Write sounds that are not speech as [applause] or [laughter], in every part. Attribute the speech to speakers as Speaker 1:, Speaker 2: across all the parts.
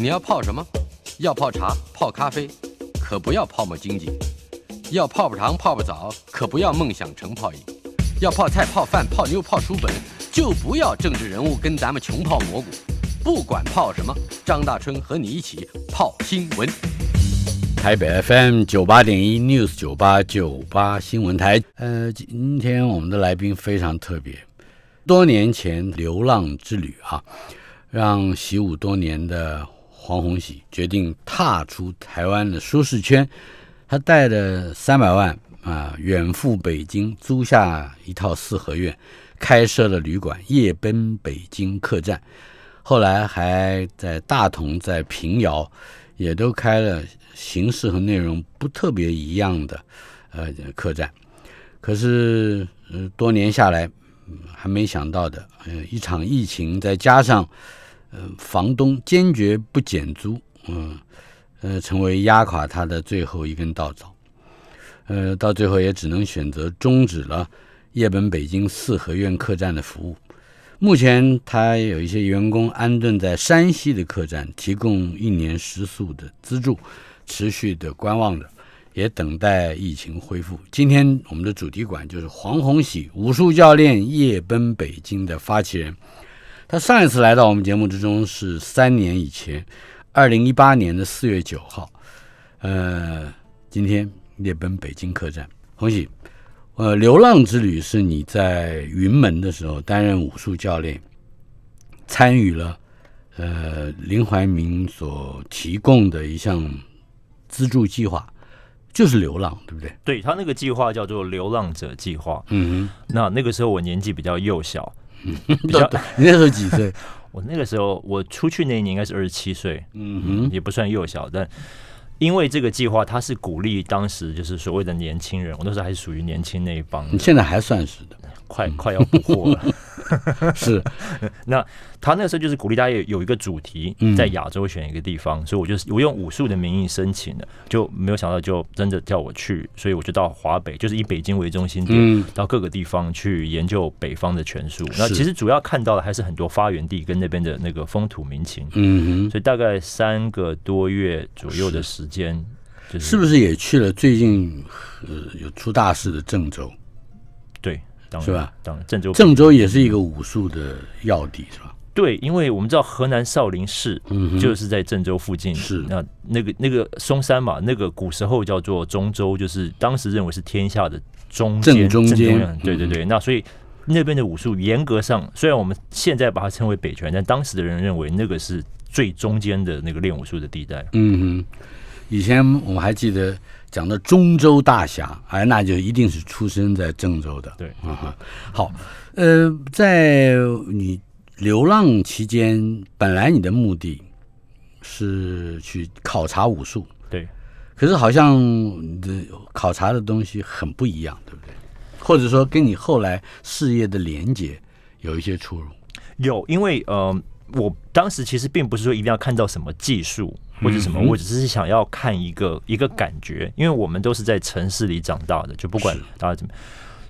Speaker 1: 你要泡什么？要泡茶、泡咖啡，可不要泡沫经济；要泡泡糖、泡泡澡，可不要梦想成泡影；要泡菜、泡饭、泡妞、泡书本，就不要政治人物跟咱们穷泡蘑菇。不管泡什么，张大春和你一起泡新闻。台北 FM 九八点一 News 九八九八新闻台。呃，今天我们的来宾非常特别，多年前流浪之旅啊，让习武多年的。黄宏喜决定踏出台湾的舒适圈，他带着三百万啊，远赴北京租下一套四合院，开设了旅馆“夜奔北京客栈”。后来还在大同、在平遥，也都开了形式和内容不特别一样的呃客栈。可是呃多年下来，还没想到的，呃一场疫情再加上。呃，房东坚决不减租，嗯，呃，成为压垮他的最后一根稻草，呃，到最后也只能选择终止了夜本北京四合院客栈的服务。目前，他有一些员工安顿在山西的客栈，提供一年食宿的资助，持续的观望着，也等待疫情恢复。今天我们的主题馆就是黄宏喜武术教练夜奔北京的发起人。他上一次来到我们节目之中是三年以前，二零一八年的四月九号。呃，今天夜奔北京客栈，恭喜，呃，流浪之旅是你在云门的时候担任武术教练，参与了呃林怀民所提供的一项资助计划，就是流浪，对不对？
Speaker 2: 对他那个计划叫做流浪者计划。
Speaker 1: 嗯哼，
Speaker 2: 那那个时候我年纪比较幼小。[laughs]
Speaker 1: 比较，你那时候几岁？[laughs]
Speaker 2: 我那个时候，我出去那一年应该是二十七岁，
Speaker 1: 嗯哼，
Speaker 2: 也不算幼小，但因为这个计划，它是鼓励当时就是所谓的年轻人，我那时候还是属于年轻那一帮，
Speaker 1: 你现在还算是的。
Speaker 2: 快快要不惑
Speaker 1: 了，[laughs] 是。
Speaker 2: 那他那个时候就是鼓励大家有有一个主题，在亚洲选一个地方，所以我就我用武术的名义申请的，就没有想到就真的叫我去，所以我就到华北，就是以北京为中心点，到各个地方去研究北方的拳术。那其实主要看到的还是很多发源地跟那边的那个风土民情。
Speaker 1: 嗯哼。
Speaker 2: 所以大概三个多月左右的时间，
Speaker 1: 是不是也去了最近呃有出大事的郑州？
Speaker 2: 对。
Speaker 1: 是吧？
Speaker 2: 当然，郑州
Speaker 1: 郑州也是一个武术的要地，是吧？
Speaker 2: 对，因为我们知道河南少林寺就是在郑州附近，
Speaker 1: 是
Speaker 2: 那那个那个嵩山嘛，那个古时候叫做中州，就是当时认为是天下的中
Speaker 1: 正中间，
Speaker 2: 对对对。那所以那边的武术严格上，虽然我们现在把它称为北拳，但当时的人认为那个是最中间的那个练武术的地带。
Speaker 1: 嗯哼，以前我们还记得。讲的中州大侠，哎，那就一定是出生在郑州的。
Speaker 2: 对，
Speaker 1: 啊，好，呃，在你流浪期间，本来你的目的是去考察武术，
Speaker 2: 对，
Speaker 1: 可是好像你的考察的东西很不一样，对不对？或者说跟你后来事业的连接有一些出入？
Speaker 2: 有，因为呃，我当时其实并不是说一定要看到什么技术。或者什么，我只是想要看一个一个感觉，因为我们都是在城市里长大的，就不管大家怎么，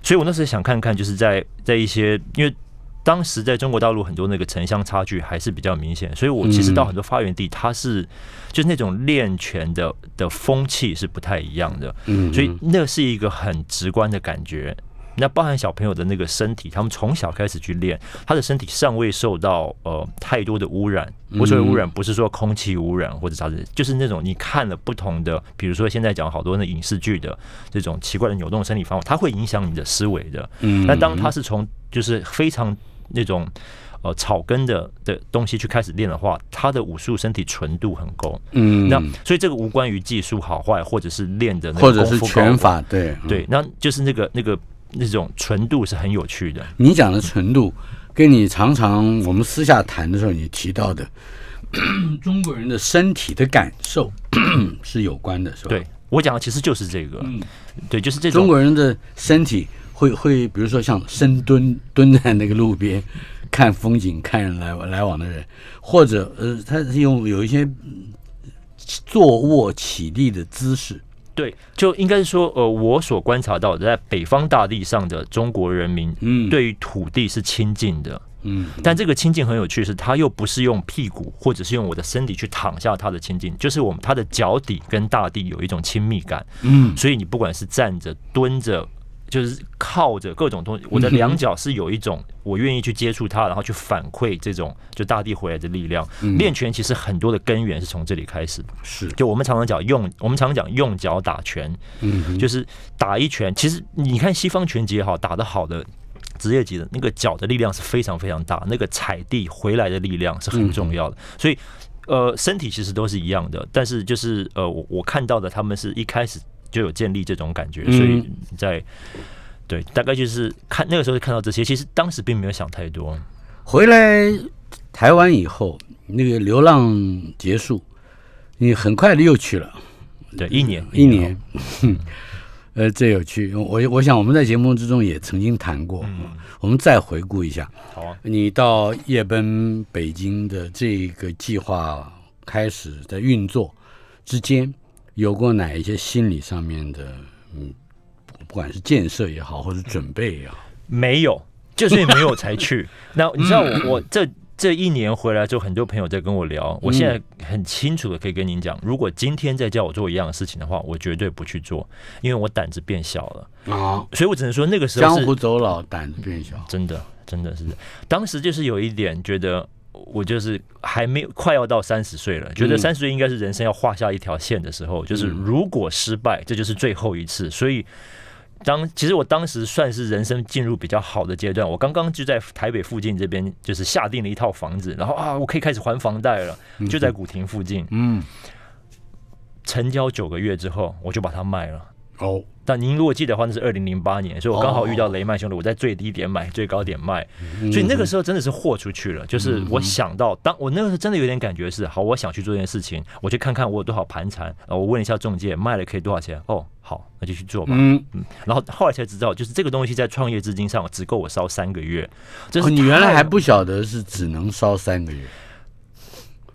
Speaker 2: 所以我那时候想看看，就是在在一些，因为当时在中国大陆很多那个城乡差距还是比较明显，所以我其实到很多发源地，它是就是那种练拳的的风气是不太一样的，
Speaker 1: 嗯，
Speaker 2: 所以那是一个很直观的感觉。那包含小朋友的那个身体，他们从小开始去练，他的身体尚未受到呃太多的污染。我所谓污染，不是说空气污染或者啥子，就是那种你看了不同的，比如说现在讲好多那影视剧的这种奇怪的扭动身体方法，它会影响你的思维的。
Speaker 1: 嗯，
Speaker 2: 那当他是从就是非常那种呃草根的的东西去开始练的话，他的武术身体纯度很高。
Speaker 1: 嗯，
Speaker 2: 那所以这个无关于技术好坏，或者是练的
Speaker 1: 或者是拳法，对
Speaker 2: 对，那就是那个那个。那种纯度是很有趣的。
Speaker 1: 你讲的纯度，跟你常常我们私下谈的时候你提到的 [clears throat] 中国人的身体的感受 [clears throat] 是有关的，是吧？
Speaker 2: 对我讲的其实就是这个，对，就是这
Speaker 1: 种中国人的身体会会，比如说像深蹲蹲在那个路边 [laughs] 看风景、看人来来往的人，或者呃，他是用有一些坐卧起立的姿势。
Speaker 2: 对，就应该是说，呃，我所观察到的，在北方大地上的中国人民，
Speaker 1: 嗯，
Speaker 2: 对于土地是亲近的，
Speaker 1: 嗯，
Speaker 2: 但这个亲近很有趣，是他又不是用屁股或者是用我的身体去躺下他的亲近，就是我们他的脚底跟大地有一种亲密感。
Speaker 1: 嗯，
Speaker 2: 所以你不管是站着、蹲着，就是靠着各种东西，我的两脚是有一种我愿意去接触它，然后去反馈这种就大地回来的力量。练拳其实很多的根源是从这里开始的。
Speaker 1: 是，
Speaker 2: 就我们常常讲用，我们常常讲用脚打拳，
Speaker 1: 嗯，
Speaker 2: 就是打一拳。其实你看西方拳击也好，打得好的职业级的那个脚的力量是非常非常大，那个踩地回来的力量是很重要的。所以呃，身体其实都是一样的，但是就是呃，我我看到的他们是一开始就有建立这种感觉，所以在对，大概就是看那个时候看到这些，其实当时并没有想太多。
Speaker 1: 回来台湾以后，那个流浪结束，你很快的又去了
Speaker 2: 对，一年
Speaker 1: 一年，[laughs] 呃，这有趣。我我想我们在节目之中也曾经谈过，我们再回顾一下。
Speaker 2: 好啊，
Speaker 1: 你到夜奔北京的这个计划开始在运作之间，有过哪一些心理上面的，嗯，不管是建设也好，或者准备也好，
Speaker 2: 没有，[laughs] 就是没有才去。那你知道我我这这一年回来之后，很多朋友在跟我聊，我现在很清楚的可以跟您讲，如果今天再叫我做一样的事情的话，我绝对不去做，因为我胆子变小了。
Speaker 1: 啊，
Speaker 2: 所以我只能说那个时候
Speaker 1: 江湖走老，胆子变小。
Speaker 2: 真的真的是，当时就是有一点觉得。我就是还没有快要到三十岁了，觉得三十岁应该是人生要画下一条线的时候，就是如果失败，这就是最后一次。所以当其实我当时算是人生进入比较好的阶段，我刚刚就在台北附近这边就是下定了一套房子，然后啊，我可以开始还房贷了，就在古亭附近。
Speaker 1: 嗯，
Speaker 2: 成交九个月之后，我就把它卖了。
Speaker 1: 哦，
Speaker 2: 但您如果记得的话，那是二零零八年，所以我刚好遇到雷曼兄弟，我在最低点买，最高点卖，所以那个时候真的是豁出去了。就是我想到，当我那个时候真的有点感觉是，好，我想去做这件事情，我去看看我有多少盘缠，呃，我问一下中介，卖了可以多少钱？哦，好，那就去做吧。
Speaker 1: 嗯，
Speaker 2: 嗯，然后后来才知道，就是这个东西在创业资金上只够我烧三个月。这
Speaker 1: 哦，
Speaker 2: 是
Speaker 1: 你原来还不晓得是只能烧三个月。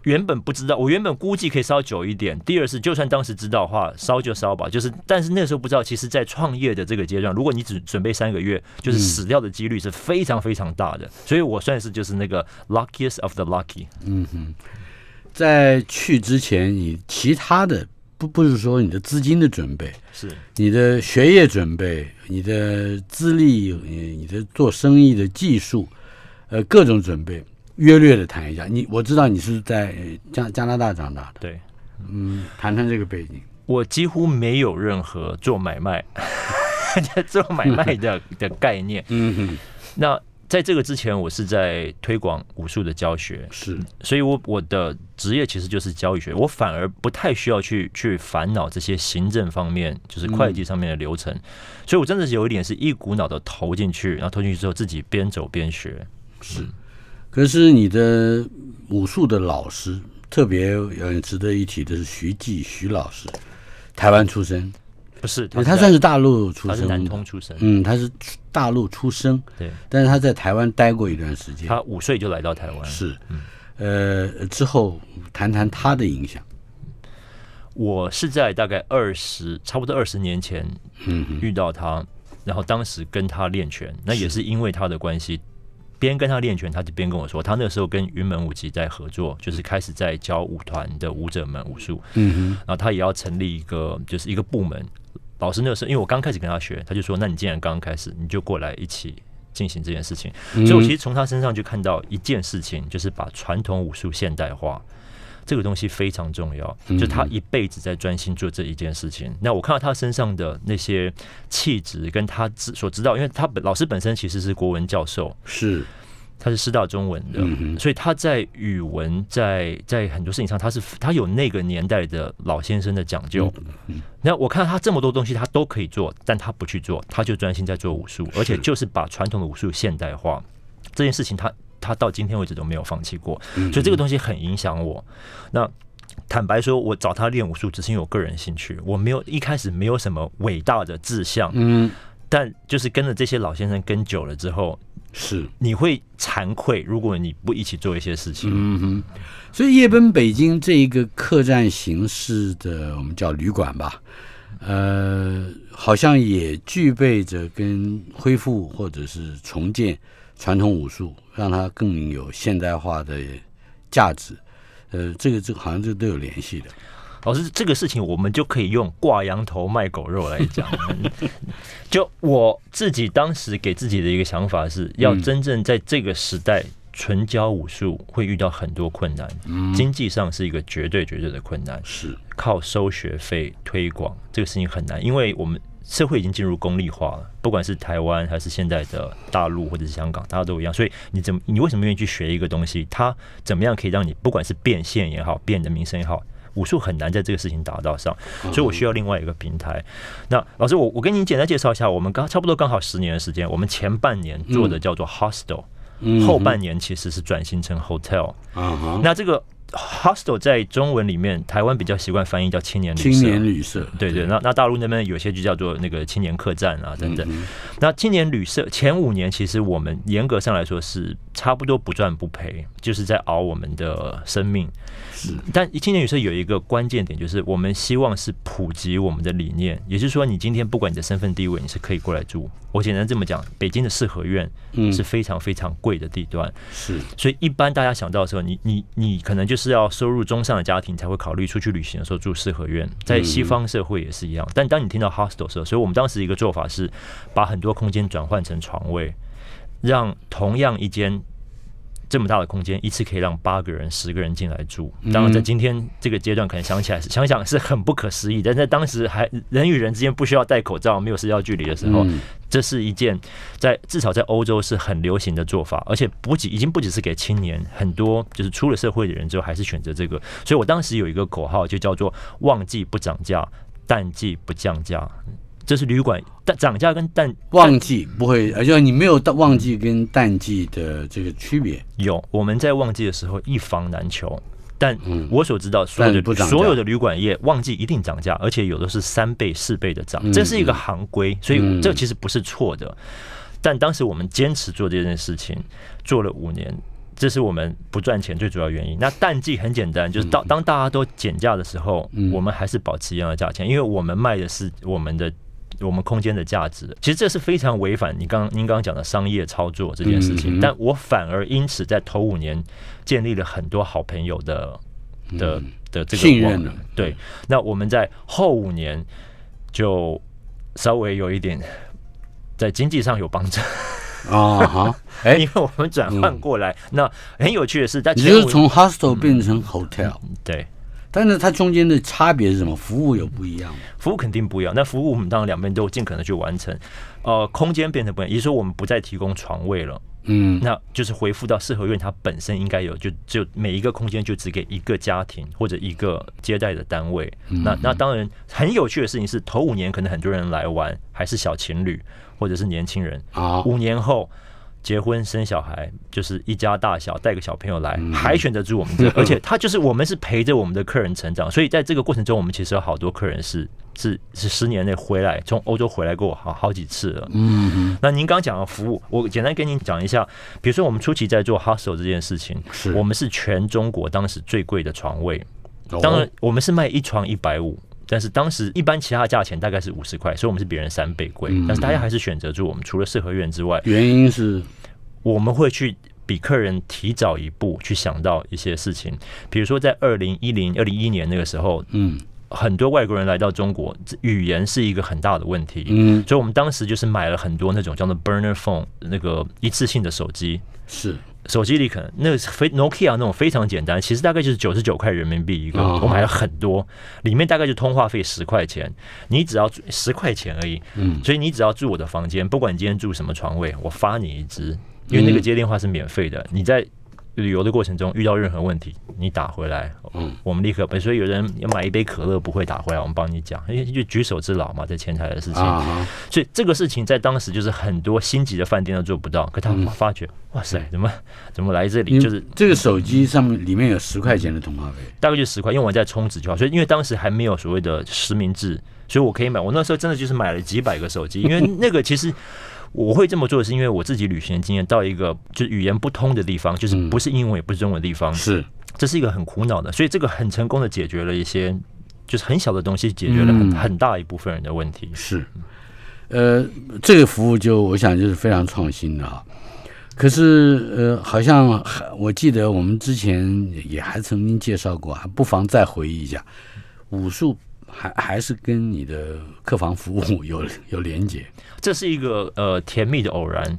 Speaker 2: 原本不知道，我原本估计可以烧久一点。第二是，就算当时知道的话，烧就烧吧。就是，但是那时候不知道，其实，在创业的这个阶段，如果你只准备三个月，就是死掉的几率是非常非常大的。所以我算是就是那个 luckiest of the lucky。
Speaker 1: 嗯哼，在去之前，你其他的不不是说你的资金的准备，
Speaker 2: 是
Speaker 1: 你的学业准备，你的资历，你你的做生意的技术，呃，各种准备，约略的谈一下。你我知道你是在呃加加拿大长大的，
Speaker 2: 对
Speaker 1: 嗯，谈谈这个背景。
Speaker 2: 我几乎没有任何做买卖、[laughs] 做买卖的 [laughs] 的概念。
Speaker 1: 嗯哼，
Speaker 2: 那在这个之前，我是在推广武术的教学，
Speaker 1: 是，
Speaker 2: 所以我我的职业其实就是教育学，我反而不太需要去去烦恼这些行政方面，就是会计上面的流程，所以我真的是有一点是一股脑的投进去，然后投进去之后自己边走边学。
Speaker 1: 可是你的武术的老师特别呃值得一提的是徐继徐老师，台湾出生，
Speaker 2: 不是，
Speaker 1: 他
Speaker 2: 他
Speaker 1: 算是大陆出
Speaker 2: 他是南，通出生，
Speaker 1: 嗯，他是大陆出生，
Speaker 2: 对，
Speaker 1: 但是他在台湾待过一段时间，
Speaker 2: 他五岁就来到台湾，
Speaker 1: 是，呃，之后谈谈他的影响，
Speaker 2: 我是在大概二十，差不多二十年前
Speaker 1: 嗯，
Speaker 2: 遇到他，然后当时跟他练拳，那也是因为他的关系，边跟他练拳，他就边跟我说，他那时候跟云门舞集在合作，就是开始在教舞团的舞者们武术，
Speaker 1: 嗯
Speaker 2: 然后他也要成立一个就是一个部门。老师那个时候，因为我刚开始跟他学，他就说：“那你既然刚刚开始，你就过来一起进行这件事情。
Speaker 1: 哼，
Speaker 2: 所以我其
Speaker 1: 实
Speaker 2: 实从他身上就看到一件事情，就是把传统武术现代化。这个东西非常重要，就他一辈子在专心做这一件事情。那我看到他身上的那些气质，跟他知所知道，因为他本老师本身其实是国文教授，
Speaker 1: 是，
Speaker 2: 他是师大中文的，
Speaker 1: 嗯
Speaker 2: 所以他在语文在在很多事情上，他是他有那个年代的老先生的讲究。
Speaker 1: 嗯
Speaker 2: 那我看到他这么多东西，他都可以做，但他不去做，他就专心在做武术，而且就是把传统的武术现代化。这件事情他，他到今天为止都没有放弃过，
Speaker 1: 嗯
Speaker 2: 所以这个东西很影响我。那坦白说，我找他练武术，只是因为我个人兴趣，我没有一开始没有什么伟大的志向，
Speaker 1: 嗯，
Speaker 2: 但就是跟着这些老先生跟久了之后，
Speaker 1: 是，
Speaker 2: 你会惭愧，如果你不一起做一些事情。
Speaker 1: 嗯哼，所以夜奔北京这一个客栈形式的，我们叫旅馆吧，呃，好像也具备着跟恢复或者是重建传统武术，让它更有现代化的价值。呃，这个这个好像这都有联系的。
Speaker 2: 老师，这个事情我们就可以用挂羊头卖狗肉来讲。[laughs] 就我自己当时给自己的一个想法是，要真正在这个时代纯教武术，会遇到很多困难。经济上是一个绝对绝对的困难，
Speaker 1: 是
Speaker 2: 靠收学费推广这个事情很难，因为我们社会已经进入功利化了，不管是台湾还是现在的大陆或者是香港，大家都一样。所以你怎么你为什么愿意去学一个东西？它怎么样可以让你不管是变现也好，变你的名声也好？武术很难在这个事情达到上，所以我需要另外一个平台。那老师，我我跟你简单介绍一下，我们刚差不多刚好十年的时间，我们前半年做的叫做 hostel，后半年其实是转型成 hotel。那这个。Hostel 在中文里面，台湾比较习惯翻译叫青年旅
Speaker 1: 社。青年旅社，
Speaker 2: 对对。那那大陆那边有些就叫做那个青年客栈啊等等。那青年旅社前五年，其实我们严格上来说是差不多不赚不赔，就是在熬我们的生命。
Speaker 1: 是。
Speaker 2: 但青年旅社有一个关键点，就是我们希望是普及我们的理念，也就是说，你今天不管你的身份地位，你是可以过来住。我简单这么讲，北京的四合院是非常非常贵的地段。
Speaker 1: 是。
Speaker 2: 所以一般大家想到的时候，你你你可能就是。要收入中上的家庭才会考虑出去旅行的时候住四合院，在西方社会也是一样。但当你听到 hostel 的时候，所以我们当时一个做法是把很多空间转换成床位，让同样一间这么大的空间一次可以让八个人、十个人进来住。当然，在今天这个阶段，可能想起来是想想是很不可思议，但在当时还人与人之间不需要戴口罩、没有社交距离的时候。这是一件在至少在欧洲是很流行的做法，而且不仅已经不只是给青年，很多就是出了社会的人之后还是选择这个。所以我当时有一个口号，就叫做“旺季不涨价，淡季不降价”。这是旅馆但涨价跟淡
Speaker 1: 旺季不会，而且你没有淡旺季跟淡季的这个区别。
Speaker 2: 有我们在旺季的时候一房难求。但我所知道，所有的所有的旅馆业旺季一定涨价，而且有的是三倍、四倍的涨，这是一个行规，所以这其实不是错的。但当时我们坚持做这件事情，做了五年，这是我们不赚钱最主要原因。那淡季很简单，就是当当大家都减价的时候，我们还是保持一样的价钱，因为我们卖的是我们的。我们空间的价值，其实这是非常违反你刚您刚刚讲的商业操作这件事情。但我反而因此在头五年建立了很多好朋友的的的这个
Speaker 1: 信任了。
Speaker 2: 对，那我们在后五年就稍微有一点在经济上有帮助。
Speaker 1: 啊哈，[laughs] 哎，
Speaker 2: 因为我们转换过来，那很有趣的是，在
Speaker 1: 你是从 hostel 变成 hotel，
Speaker 2: 对。
Speaker 1: 但是它中间的差别是什么？服务有不一样吗？
Speaker 2: 服务肯定不一样。那服务我们当然两边都尽可能去完成。呃，空间变成不一样，也就是说我们不再提供床位了。
Speaker 1: 嗯，
Speaker 2: 那就是回复到四合院，它本身应该有，就就每一个空间就只给一个家庭或者一个接待的单位。那那当然很有趣的事情是，头五年可能很多人来玩，还是小情侣或者是年轻人
Speaker 1: 啊。
Speaker 2: 五年后。结婚生小孩就是一家大小带个小朋友来，还选择住我们这，[laughs] 而且他就是我们是陪着我们的客人成长，所以在这个过程中，我们其实有好多客人是是是十年内回来从欧洲回来过好好几次了。
Speaker 1: 嗯，
Speaker 2: 那您刚讲的服务，我简单跟您讲一下，比如说我们初期在做 hostel 这件事情，
Speaker 1: 是
Speaker 2: 我们是全中国当时最贵的床位，当然我们是卖一床一百五。但是当时一般其他价钱大概是五十块，所以我们是别人三倍贵。但是大家还是选择住我们，除了四合院之外，
Speaker 1: 原因是。
Speaker 2: 我们会去比客人提早一步去想到一些事情，比如说在二零一零、二零一一年那个时候，
Speaker 1: 嗯，
Speaker 2: 很多外国人来到中国，语言是一个很大的问题，
Speaker 1: 嗯，
Speaker 2: 所以我们当时就是买了很多那种叫做 burner phone 那个一次性的手机，
Speaker 1: 是。
Speaker 2: 手机里可能那个非 Nokia 那种非常简单，其实大概就是九十九块人民币一个。我买了很多，里面大概就通话费十块钱，你只要十块钱而已。
Speaker 1: 嗯，
Speaker 2: 所以你只要住我的房间，不管你今天住什么床位，我发你一支，因为那个接电话是免费的。你在旅游的过程中遇到任何问题，你打回来，
Speaker 1: 嗯，
Speaker 2: 我们立刻。所以有人要买一杯可乐不会打回来，我们帮你讲，因为就举手之劳嘛，在前台的事情。所以这个事情在当时就是很多星级的饭店都做不到，可他们发觉，哇塞，怎么怎么来这里？就是
Speaker 1: 这个手机上面里面有十块钱的通话费，
Speaker 2: 大概就十块，因为我在充值就好。所以因为当时还没有所谓的实名制，所以我可以买。我那时候真的就是买了几百个手机，因为那个其实。我会这么做，是因为我自己旅行的经验，到一个就是语言不通的地方，就是不是英文也不是中文的地方，
Speaker 1: 是
Speaker 2: 这是一个很苦恼的，所以这个很成功的解决了一些，就是很小的东西，解决了很很大一部分人的问题。
Speaker 1: 是，呃，这个服务就我想就是非常创新的哈。可是呃，好像还我记得我们之前也还曾经介绍过，还不妨再回忆一下，武术还还是跟你的客房服务有有连结。
Speaker 2: 这是一个呃甜蜜的偶然。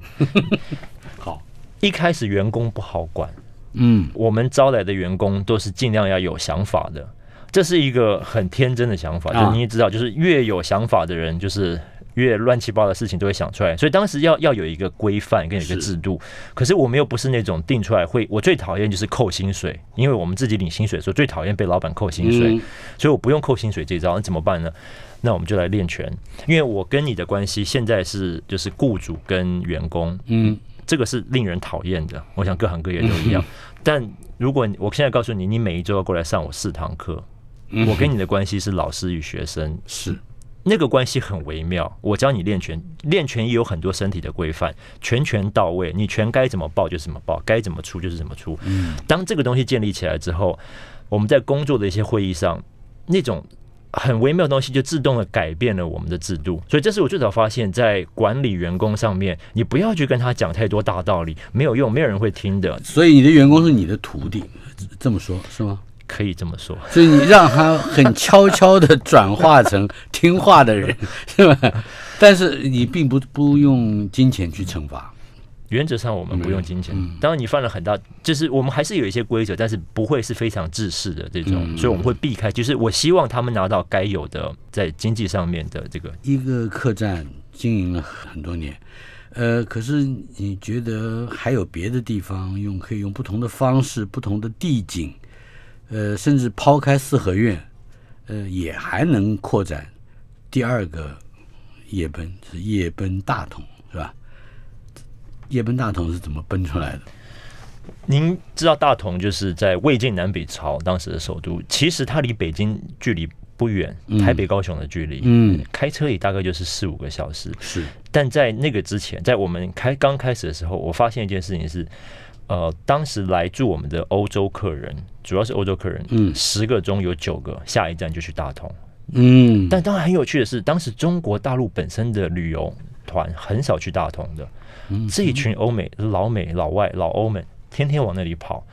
Speaker 2: [laughs]
Speaker 1: 好，
Speaker 2: 一开始员工不好管，
Speaker 1: 嗯
Speaker 2: 我们招来的员工都是尽量要有想法的，这是一个很天真的想法。
Speaker 1: 啊
Speaker 2: 就你也知道，就是越有想法的人，就是越乱七八糟的事情都会想出来。所以当时要要有一个规范跟有一个制度，可是我们又不是那种定出来会，我最讨厌就是扣薪水，因为我们自己领薪水的时候最讨厌被老板扣薪水，
Speaker 1: 嗯
Speaker 2: 所以我不用扣薪水这招，那怎么办呢？那我们就来练拳，因为我跟你的关系现在是就是雇主跟员工，
Speaker 1: 嗯
Speaker 2: 这个是令人讨厌的。我想各行各业都一样。但如果我现在告诉你，你每一周要过来上我四堂课，
Speaker 1: 嗯
Speaker 2: 我跟你的关系是老师与学生，
Speaker 1: 是
Speaker 2: 那个关系很微妙。我教你练拳，练拳也有很多身体的规范，拳拳到位，你拳该怎么抱就怎么抱，该怎么出就是怎么出。
Speaker 1: 嗯
Speaker 2: 当这个东西建立起来之后，我们在工作的一些会议上，那种很微妙的东西就自动的改变了我们的制度。所以这是我最早发现，在管理员工上面，你不要去跟他讲太多大道理，没有用，没有人会听的。
Speaker 1: 所以你的员工是你的徒弟，这么说是吗？
Speaker 2: 可以这么说，
Speaker 1: 所以你让他很悄悄的转化成听话的人，[laughs] 是吧？但是你并不不用金钱去惩罚，
Speaker 2: 原则上我们不用金钱
Speaker 1: 嗯。
Speaker 2: 当然，你犯了很大，就是我们还是有一些规则，但是不会是非常制式的这种，
Speaker 1: 嗯
Speaker 2: 所以我们会避开。就是我希望他们拿到该有的在经济上面的这个
Speaker 1: 一个客栈经营了很多年，呃，可是你觉得还有别的地方用可以用不同的方式、不同的地景，呃，甚至抛开四合院，呃，也还能扩展第二个夜奔是夜奔大同，是吧？夜奔大同是怎么奔出来的？
Speaker 2: 您知道大同就是在魏晋南北朝当时的首都，其实它离北京距离不远，台北高雄的距离，
Speaker 1: 嗯，
Speaker 2: 开车也大概就是四五个小时。
Speaker 1: 是，
Speaker 2: 但在那个之前，在我们开刚开始的时候，我发现一件事情是，呃，当时来住我们的欧洲客人，主要是欧洲客人，
Speaker 1: 嗯。
Speaker 2: 十个中有九个下一站就去大同。
Speaker 1: 嗯，
Speaker 2: 但当然很有趣的是，当时中国大陆本身的旅游团很少去大同的，
Speaker 1: 嗯。
Speaker 2: 这一群欧美、老美、老外、老欧们天天往那里跑，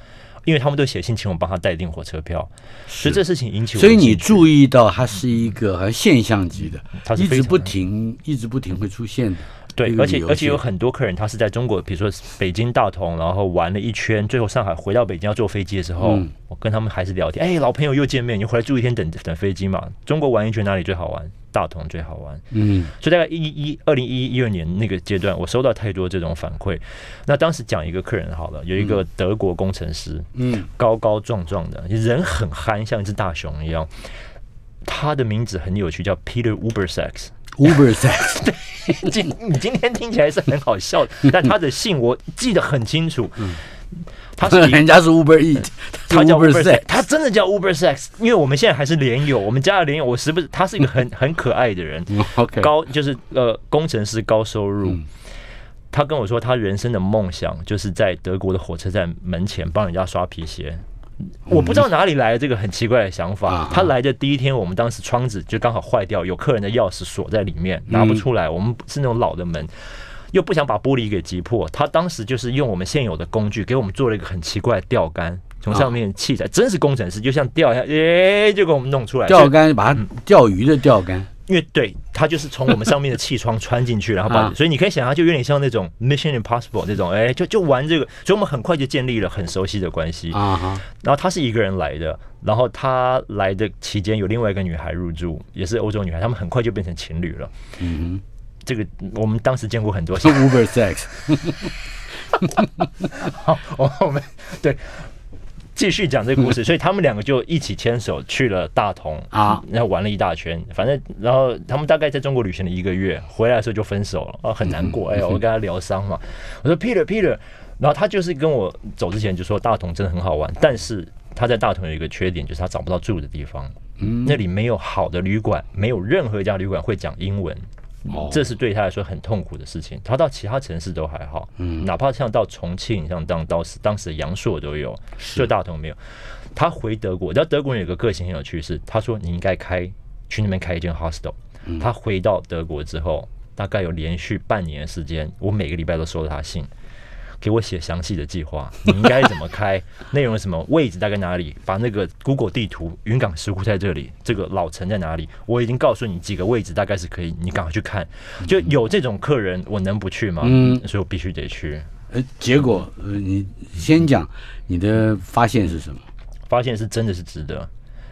Speaker 2: 因为他们都写信请我帮他代订火车票，所以这事情引起我
Speaker 1: 所以你注意到它是一个现象级的，
Speaker 2: 它是
Speaker 1: 一直不停、一直不停会出现的。
Speaker 2: 对而且而且有很多客人他是在中国，比如说北京、大同，然后玩了一圈，最后上海回到北京要坐飞机的时候，
Speaker 1: 嗯
Speaker 2: 我跟他们还是聊天，哎，老朋友又见面，你回来住一天等等飞机嘛？中国玩一圈哪里最好玩？大同最好玩。
Speaker 1: 嗯
Speaker 2: 所以大概一一二零一一二年那个阶段，我收到太多这种反馈。那当时讲一个客人好了，有一个德国工程师，
Speaker 1: 嗯
Speaker 2: 高高壮壮的，人很憨，像一只大熊一样。他的名字很有趣，叫 Peter Ubersex。
Speaker 1: ，Uber [laughs] Sex，对
Speaker 2: 今你今天听起来是很好笑的，但他的姓我记得很清楚。他是
Speaker 1: 人家是 Uber Eat，
Speaker 2: 他叫
Speaker 1: Uber Sex
Speaker 2: 他真的叫 Uber Sex，因为我们现在还是连友，我们家的连友，我时不时他是一个很很可爱的人，
Speaker 1: 嗯，[laughs] OK，
Speaker 2: 高就是呃工程师高收入。
Speaker 1: 嗯
Speaker 2: 他跟我说，他人生的梦想就是在德国的火车站门前帮人家刷皮鞋。我不知道哪里来的这个很奇怪的想
Speaker 1: 啊
Speaker 2: 法。他来的第一天，我们当时窗子就刚好坏掉，有客人的钥匙锁在里面，拿不出来。我们是那种老的门，又不想把玻璃给击破。他当时就是用我们现有的工具，给我们做了一个很奇怪的钓竿，从上面器材，真是工程师，就像钓一下，诶，就给我们弄出来。
Speaker 1: 钓竿把它钓鱼的钓竿，
Speaker 2: 因为对他就是从我们上面的气窗穿进去，然后把，[laughs]
Speaker 1: 啊。
Speaker 2: 所以你可以想象，就有点像那种 Mission Impossible 这种，哎，就就玩这个，所以我们很快就建立了很熟悉的关系。然后他是一个人来的，然后他来的期间有另外一个女孩入住，也是欧洲女孩，他们很快就变成情侣了。
Speaker 1: 嗯
Speaker 2: 这个我们当时见过很多，[laughs]
Speaker 1: 哼，Uber Sex，[laughs]
Speaker 2: 好，我们对继续讲这个故事，所以他们两个就一起牵手去了大同
Speaker 1: 啊，
Speaker 2: 然后玩了一大圈，反正然后他们大概在中国旅行了一个月，回来的时候就分手了，啊，很难过。哎呀，我跟他疗伤嘛，我说 Peter Peter，然后他就是跟我走之前就说大同真的很好玩，但是他在大同有一个缺点，就是他找不到住的地方，
Speaker 1: 嗯。
Speaker 2: 那里没有好的旅馆，没有任何一家旅馆会讲英文。
Speaker 1: 哦
Speaker 2: 这是对他来说很痛苦的事情。他到其他城市都还好，
Speaker 1: 嗯
Speaker 2: 哪怕像到重庆，像当当时当时的阳朔都有，就大同没有。他回德国，你知道德国人有个个性很有趣是，他说你应该开去那边开一间 hostel。他
Speaker 1: 嗯
Speaker 2: 回到德国之后，大概有连续半年的时间，我每个礼拜都收到他信，给我写详细的计划，你应该怎么开，内容是什么，位置大概哪里，把那个 Google 地图，云港石窟在这里，这个老城在哪里，我已经告诉你几个位置，大概是可以，你赶快去看。就有这种客人，我能不去吗？
Speaker 1: 嗯
Speaker 2: 所以我必须得去。
Speaker 1: 呃，结果呃，你先讲你的发现是什么？
Speaker 2: 发现是真的是值得。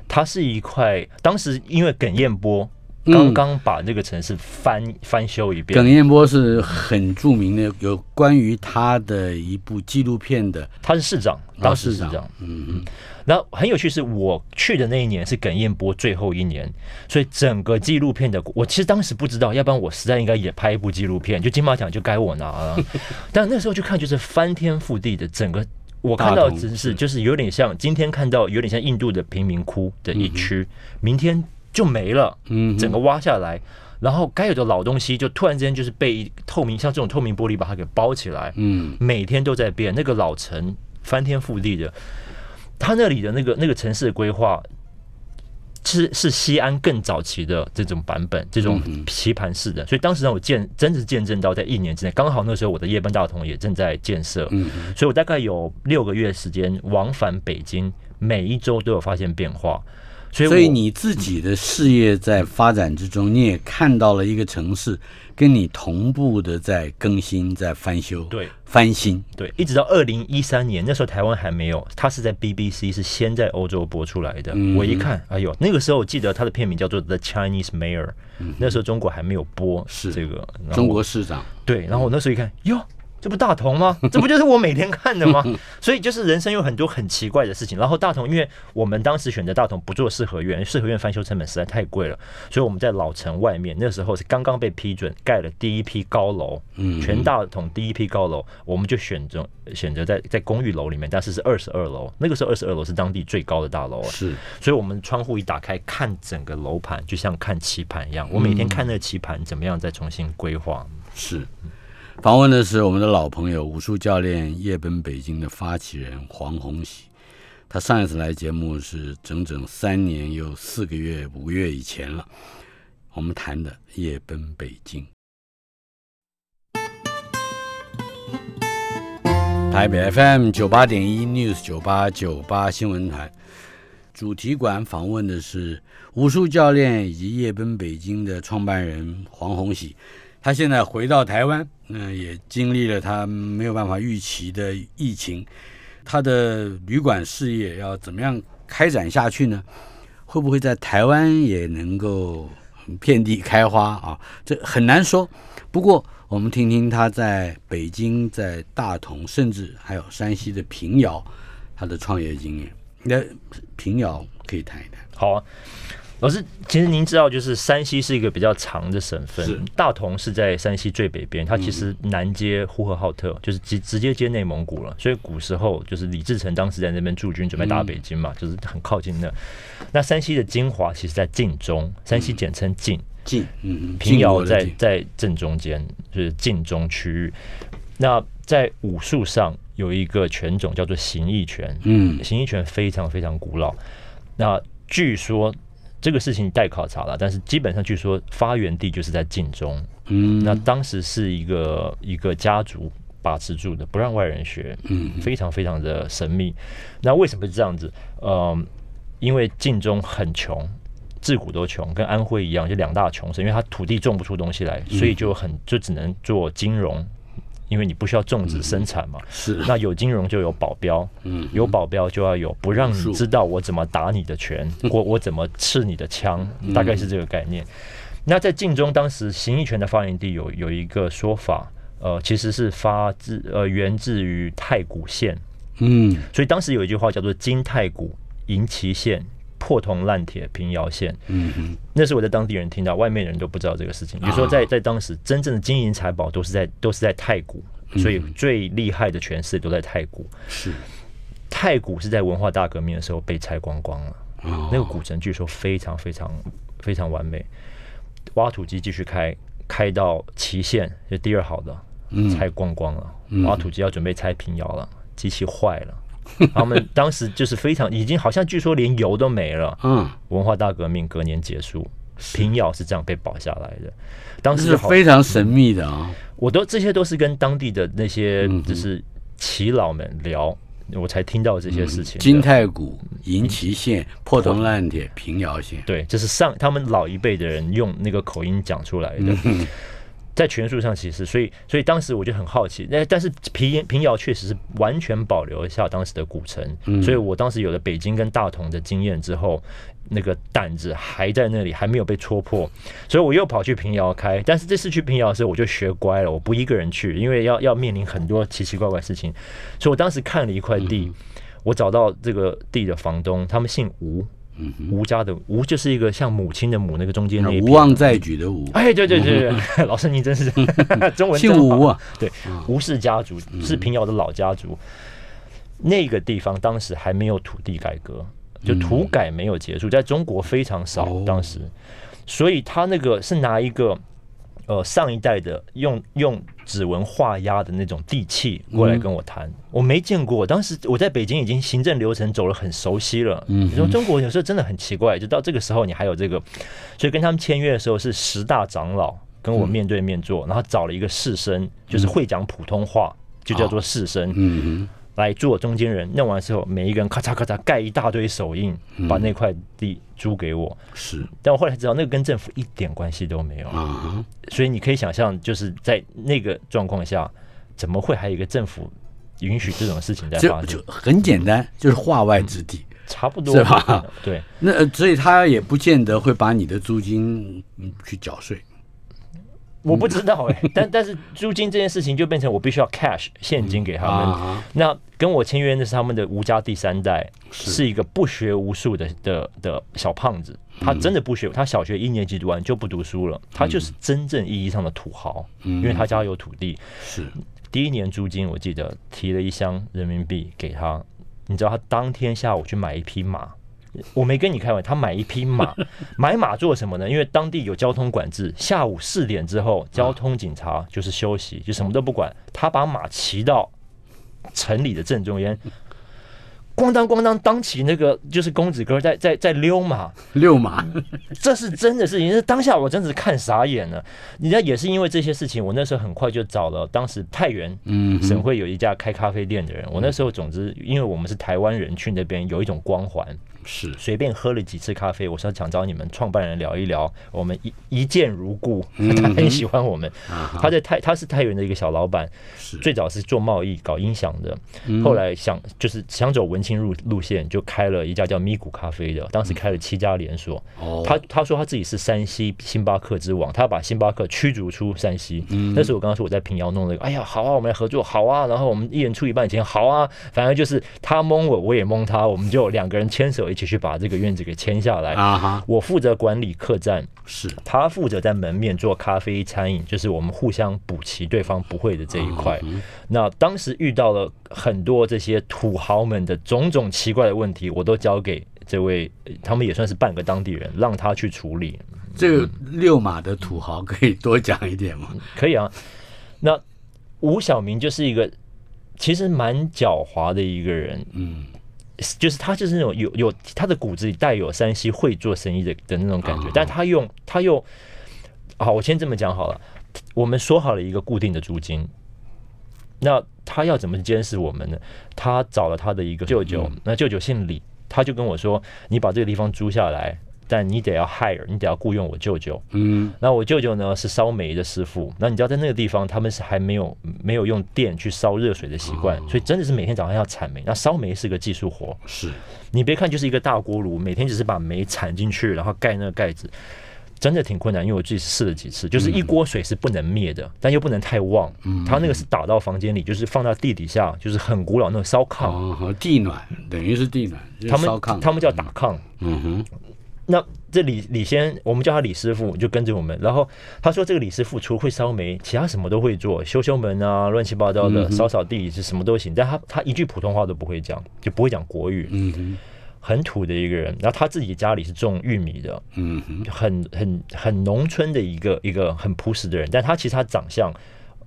Speaker 2: 它是一块，当时因为耿彦波
Speaker 1: 嗯
Speaker 2: 刚刚把这个城市翻翻修一遍，
Speaker 1: 耿彦波是很著名的，有关于他的一部纪录片的，
Speaker 2: 他是市长，当时
Speaker 1: 市长。嗯嗯
Speaker 2: 然后很有趣是，我去的那一年是耿彦波最后一年，所以整个纪录片的我其实当时不知道，要不然我实在应该也拍一部纪录片，就金马奖就该我拿了。[laughs] 但那时候去看就是翻天覆地的整个。我看到
Speaker 1: 大同
Speaker 2: 只是就是有点像今天看到有点像印度的贫民窟的一区，明天就没了，
Speaker 1: 嗯，
Speaker 2: 整个挖下来，然后该有的老东西就突然之间就是被透明像这种透明玻璃把它给包起来，
Speaker 1: 嗯。
Speaker 2: 每天都在变，那个老城翻天覆地的，它那里的那个那个城市的规划。是是西安更早期的这种版本，这种棋盘式的，所以当时让我见真的是见证到，在一年之内，刚好那时候我的夜班大同也正在建设，
Speaker 1: 嗯
Speaker 2: 所以我大概有六个月时间往返北京，每一周都有发现变化，所以
Speaker 1: 所以你自己的事业在发展之中，你也看到了一个城市跟你同步的在更新、在翻修、
Speaker 2: 对
Speaker 1: 翻新。
Speaker 2: 对，一直到二零一三年，那时候台湾还没有，它是在 BBC 是先在欧洲播出来的。
Speaker 1: 嗯
Speaker 2: 我一看，哎呦，那个时候我记得它的片名叫做《The Chinese Mayor》，那时候中国还没有播
Speaker 1: 嗯是
Speaker 2: 这个。
Speaker 1: 中国市长，
Speaker 2: 对，然后我那时候一看，哟。这不大同吗？这不就是我每天看的吗？[laughs] 所以就是人生有很多很奇怪的事情。然后大同，因为我们当时选择大同不做四合院，四合院翻修成本实在太贵了，所以我们在老城外面，那时候是刚刚被批准盖了第一批高楼，
Speaker 1: 嗯
Speaker 2: 全大同第一批高楼，我们就选择选择在在公寓楼里面，但是是二十二楼，那个时候二十二楼是当地最高的大楼，
Speaker 1: 是
Speaker 2: 所以我们窗户一打开，看整个楼盘，就像看棋盘一样。我每天看那个棋盘怎么样，再重新规划。
Speaker 1: 是。访问的是我们的老朋友武术教练夜奔北京的发起人黄宏喜。他上一次来节目是整整三年又四个月、五个月以前了。我们谈的夜奔北京。台北 FM 九八点一 News 九八九八新闻台主题馆访问的是武术教练以及夜奔北京的创办人黄宏喜。他现在回到台湾，嗯、也经历了他没有办法预期的疫情，他的旅馆事业要怎么样开展下去呢？会不会在台湾也能够遍地开花啊？这很难说。不过，我们听听他在北京、在大同，甚至还有山西的平遥，他的创业经验。那平遥可以谈一谈。
Speaker 2: 好啊，老师，其实您知道，就是山西是一个比较长的省份，大同是在山西最北边，它其实南接呼和浩特，就是直直接接内蒙古了。所以古时候就是李自成当时在那边驻军，准备打北京嘛，就是很靠近那。那山西的精华其实在晋中，山西简称晋，
Speaker 1: 晋，嗯，
Speaker 2: 平遥在在正中间，就是晋中区域。那在武术上有一个拳种叫做形意拳，
Speaker 1: 嗯
Speaker 2: 形意拳非常非常古老。那据说这个事情待考察了，但是基本上据说发源地就是在晋中。
Speaker 1: 嗯，
Speaker 2: 那当时是一个一个家族把持住的，不让外人学，
Speaker 1: 嗯
Speaker 2: 非常非常的神秘。那为什么是这样子？呃，因为晋中很穷。自古都穷，跟安徽一样，就两大穷省，因为它土地种不出东西来，所以就很就只能做金融，因为你不需要种植生产嘛。
Speaker 1: 是，
Speaker 2: 那有金融就有保镖，
Speaker 1: 嗯
Speaker 2: 有保镖就要有不让你知道我怎么打你的拳，[laughs] 我我怎么刺你的枪，大概是这个概念。那在晋中，当时形意拳的发源地有有一个说法，呃，其实是发自呃源自于太谷县，
Speaker 1: 嗯
Speaker 2: 所以当时有一句话叫做“金太谷银旗县”。破铜烂铁平遥县，
Speaker 1: 嗯哼，
Speaker 2: 那是我在当地人听到，外面人都不知道这个事情。比如说在在当时，真正的金银财宝都是在都是在太古，所以最厉害的权势都在太古。
Speaker 1: 是，
Speaker 2: 太古是在文化大革命的时候被拆光光了，
Speaker 1: 哦。
Speaker 2: 那个古城据说非常非常非常完美，挖土机继续开，开到祁县就第二好的，拆光光了，挖土机要准备拆平遥了，机器坏了。[laughs] 他们当时就是非常，已经好像据说连油都没了。
Speaker 1: 嗯，
Speaker 2: 文化大革命隔年结束，平遥是这样被保下来的。当
Speaker 1: 时是
Speaker 2: 时，
Speaker 1: 非常神秘的啊，
Speaker 2: 我都这些都是跟当地的那些就是耆老们聊，我才听到这些事情的。
Speaker 1: 金太谷、银旗县、破铜烂铁、平遥县，
Speaker 2: 对，这是上他们老一辈的人用那个口音讲出来的。在权术上，其实所以所以当时我就很好奇，那但是平平遥确实是完全保留下当时的古城，所以我当时有了北京跟大同的经验之后，那个胆子还在那里，还没有被戳破，所以我又跑去平遥开。但是这次去平遥的时候，我就学乖了，我不一个人去，因为要要面临很多奇奇怪怪的事情，所以我当时看了一块地，我找到这个地的房东，他们姓吴。吴家的吴就是一个像母亲的母，那个中间那一
Speaker 1: 无
Speaker 2: 片
Speaker 1: 望在举的吴，
Speaker 2: 哎，对对对 [laughs] 对，老师您真是 [laughs] 中文
Speaker 1: 姓吴啊，
Speaker 2: 对，吴氏家族是平遥的老家族。那个地方当时还没有土地改革，就土改没有结束，在中国非常少
Speaker 1: 哦，
Speaker 2: 当时，所以他那个是拿一个呃上一代的用用指纹画押的那种地契过来跟我谈，我没见过。当时我在北京已经行政流程走了很熟悉了，
Speaker 1: 嗯
Speaker 2: 你说中国有时候真的很奇怪，就到这个时候你还有这个，所以跟他们签约的时候是十大长老跟我面对面坐，然后找了一个士绅，就是会讲普通话，就叫做士绅。
Speaker 1: 嗯
Speaker 2: 来做中间人，弄完之后，每一个人咔嚓咔嚓盖一大堆手印，把那块地租给我。
Speaker 1: 哼，是
Speaker 2: 但我后来才知道，那个跟政府一点关系都没有。
Speaker 1: 啊，
Speaker 2: 所以你可以想象，就是在那个状况下，怎么会还有一个政府允许这种事情在发生？
Speaker 1: 就就很简单，就是化外之地。
Speaker 2: 差不多
Speaker 1: 是吧？
Speaker 2: 对，
Speaker 1: 那呃所以他也不见得会把你的租金嗯去缴税。
Speaker 2: 我不知道哎、[laughs] 但但是租金这件事情就变成我必须要 cash 现金给他们。
Speaker 1: 啊
Speaker 2: 那跟我签约的是他们的吴家第三代，是一个不学无术的的的小胖子。他真的不学，他小学一年级读完就不读书了，他就是真正意义上的土豪，因为他家有土地。
Speaker 1: 是
Speaker 2: 第一年租金我记得提了一箱人民币给他，你知道他当天下午去买一匹马。我没跟你开玩笑，他买一匹马，[laughs] 买马做什么呢？因为当地有交通管制，下午四点之后，交通警察就是休息，就什么都不管。他把马骑到城里的正中间，[laughs] 咣当咣当当起那个就是公子哥在在在溜马，
Speaker 1: 溜马，[laughs]
Speaker 2: 这是真的事情，是当下我真的是看傻眼了。你知道，也是因为这些事情，我那时候很快就找了当时太原
Speaker 1: 嗯
Speaker 2: 省会有一家开咖啡店的人。我那时候总之，因为我们是台湾人去那边有一种光环，
Speaker 1: 是。
Speaker 2: 随便喝了几次咖啡，我说想找你们创办人聊一聊，我们一一见如故，他很喜欢我们。他在太他是太原的一个小老板，
Speaker 1: 是
Speaker 2: 最早是做贸易搞音响的，后来想就是想走文青路路线，就开了一家叫咪咕咖啡的，当时开了七家连锁。
Speaker 1: 哦，
Speaker 2: 他他说他自己是山西星巴克之王，他要把星巴克驱逐出山西。那时候我刚刚说我在平遥弄了一个，哎呀，好啊，我们来合作，好啊，然后我们一人出一半钱，好啊，反正就是他蒙我，我也蒙他，我们就两个人牵手一起去把这个院子给签下来。
Speaker 1: 啊哈，
Speaker 2: 我负责管理客栈，
Speaker 1: 是
Speaker 2: 他负责在门面做咖啡餐饮，就是我们互相补齐对方不会的这一块。那当时遇到了很多这些土豪们的种种奇怪的问题，我都交给这位，呃他们也算是半个当地人，让他去处理。
Speaker 1: 这个六马的土豪可以多讲一点吗？[laughs]
Speaker 2: 可以啊。那吴晓明就是一个其实蛮狡猾的一个人，
Speaker 1: 嗯，
Speaker 2: 就是他就是那种有有他的骨子里带有山西会做生意的的那种感觉，
Speaker 1: 啊
Speaker 2: 但他用他又好，我先这么讲好了，我们说好了一个固定的租金，那他要怎么监视我们呢？他找了他的一个舅舅，那舅舅姓李，他就跟我说：“你把这个地方租下来。”但你得要 hire，你得要雇佣我舅舅。
Speaker 1: 嗯，
Speaker 2: 那我舅舅呢是烧煤的师傅，那你知道在那个地方他们是还没有没有用电去烧热水的习惯，所以真的是每天早上要铲煤。那烧煤是个技术活，
Speaker 1: 是
Speaker 2: 你别看就是一个大锅炉，每天只是把煤铲进去，然后盖那个盖子，真的挺困难。因为我自己试了几次，就是一锅水是不能灭的，但又不能太旺。嗯它那个是打到房间里，就是放到地底下，就是很古老那种烧炕，
Speaker 1: 哦，好地暖等于是地暖，
Speaker 2: 他，们他们叫打炕。
Speaker 1: 嗯哼，
Speaker 2: 那这李李先，我们叫他李师傅，就跟着我们。然后他说，这个李师傅除了会烧煤，其他什么都会做，修修门啊，乱七八糟的，扫扫地是什么都行。但他他一句普通话都不会讲，就不会讲国语，
Speaker 1: 嗯，
Speaker 2: 很土的一个人。然后他自己家里是种玉米的，
Speaker 1: 嗯哼，
Speaker 2: 很很很农村的一个一个很朴实的人。但他其实他长相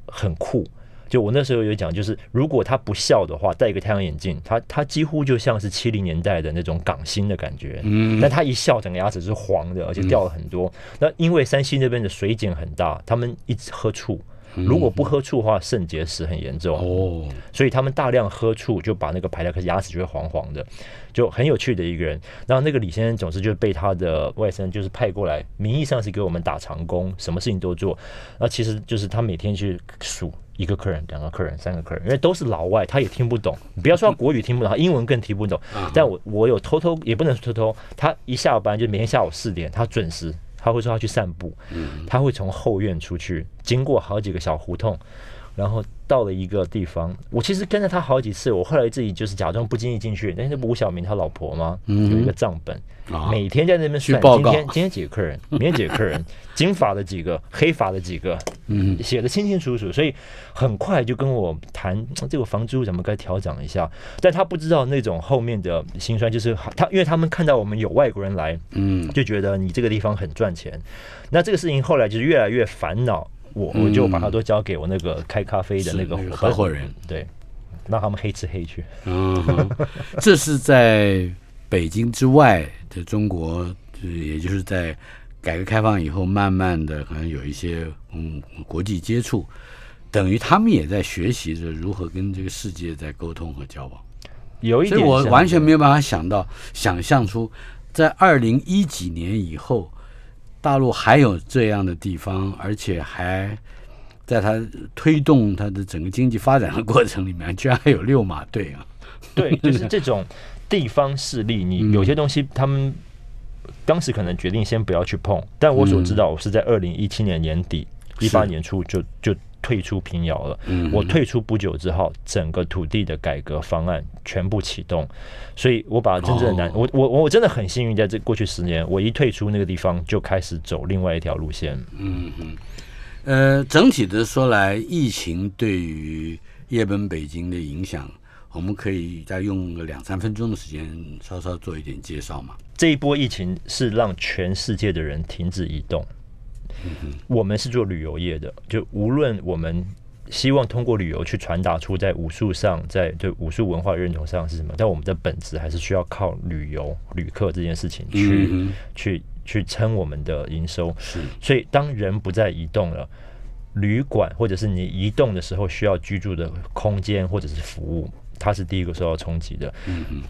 Speaker 2: 很酷。就我那时候有讲，就是如果他不笑的话，戴一个太阳眼镜，他他几乎就像是七零年代的那种港星的感觉。
Speaker 1: 嗯
Speaker 2: 但他一笑，整个牙齿是黄的，而且掉了很多。那因为山西那边的水井很大，他们一直喝醋，如果不喝醋的话，肾结石很严重。
Speaker 1: 哦，
Speaker 2: 所以他们大量喝醋，就把那个排掉，可是牙齿就会黄黄的，就很有趣的一个人。然后那个李先生总是就被他的外甥就是派过来，名义上是给我们打长工，什么事情都做。那其实就是他每天去数一个客人、两个客人、三个客人，因为都是老外，他也听不懂。你不要说他国语听不懂，他英文更听不懂。但我我有偷偷，也不能说偷偷，他一下班就每天下午四点，他准时。他会说他去散步，他会从后院出去，经过好几个小胡同，然后到了一个地方。我其实跟着他好几次，我后来自己就是假装不经意进去。那是吴晓明他老婆吗？有一个账本。每天在那边算，今天今天几个客人，[laughs] 明天几个客人，金发的几个，黑发的几个，嗯，写的清清楚楚，所以很快就跟我谈这个房租怎么该调整一下。但他不知道那种后面的心酸，就是他因为他们看到我们有外国人来，嗯，就觉得你这个地方很赚钱。那这个事情后来就是越来越烦恼，我我就把它都交给我那个开咖啡的那个
Speaker 1: 合伙人，
Speaker 2: 对，让他们黑吃黑去。
Speaker 1: 嗯，这是在。北京之外的中国，就是也就是在改革开放以后，慢慢的可能有一些嗯国际接触，等于他们也在学习着如何跟这个世界在沟通和交往。
Speaker 2: 有一点，
Speaker 1: 所以我完全没有办法想到、想象出，在二零一几年以后，大陆还有这样的地方，而且还在它推动它的整个经济发展的过程里面，居然还有六马队啊！
Speaker 2: 对，就是这种。地方势力，你有些东西，他们当时可能决定先不要去碰。但我所知道，我是在二零一七年年底、一八年初就就退出平遥了。嗯我退出不久之后，整个土地的改革方案全部启动。所以我把真正的难，我我我真的很幸运，在这过去十年，我一退出那个地方，就开始走另外一条路线。
Speaker 1: 嗯嗯，呃，整体的说来，疫情对于夜奔北京的影响。我们可以再用个两三分钟的时间，稍稍做一点介绍嘛。
Speaker 2: 这一波疫情是让全世界的人停止移动。我们是做旅游业的，就无论我们希望通过旅游去传达出在武术上，在对武术文化认同上是什么，但我们的本质还是需要靠旅游旅客这件事情去去去撑我们的营收。
Speaker 1: 是，
Speaker 2: 所以当人不再移动了，旅馆或者是你移动的时候需要居住的空间或者是服务。它是第一个受到冲击的。嗯嗯，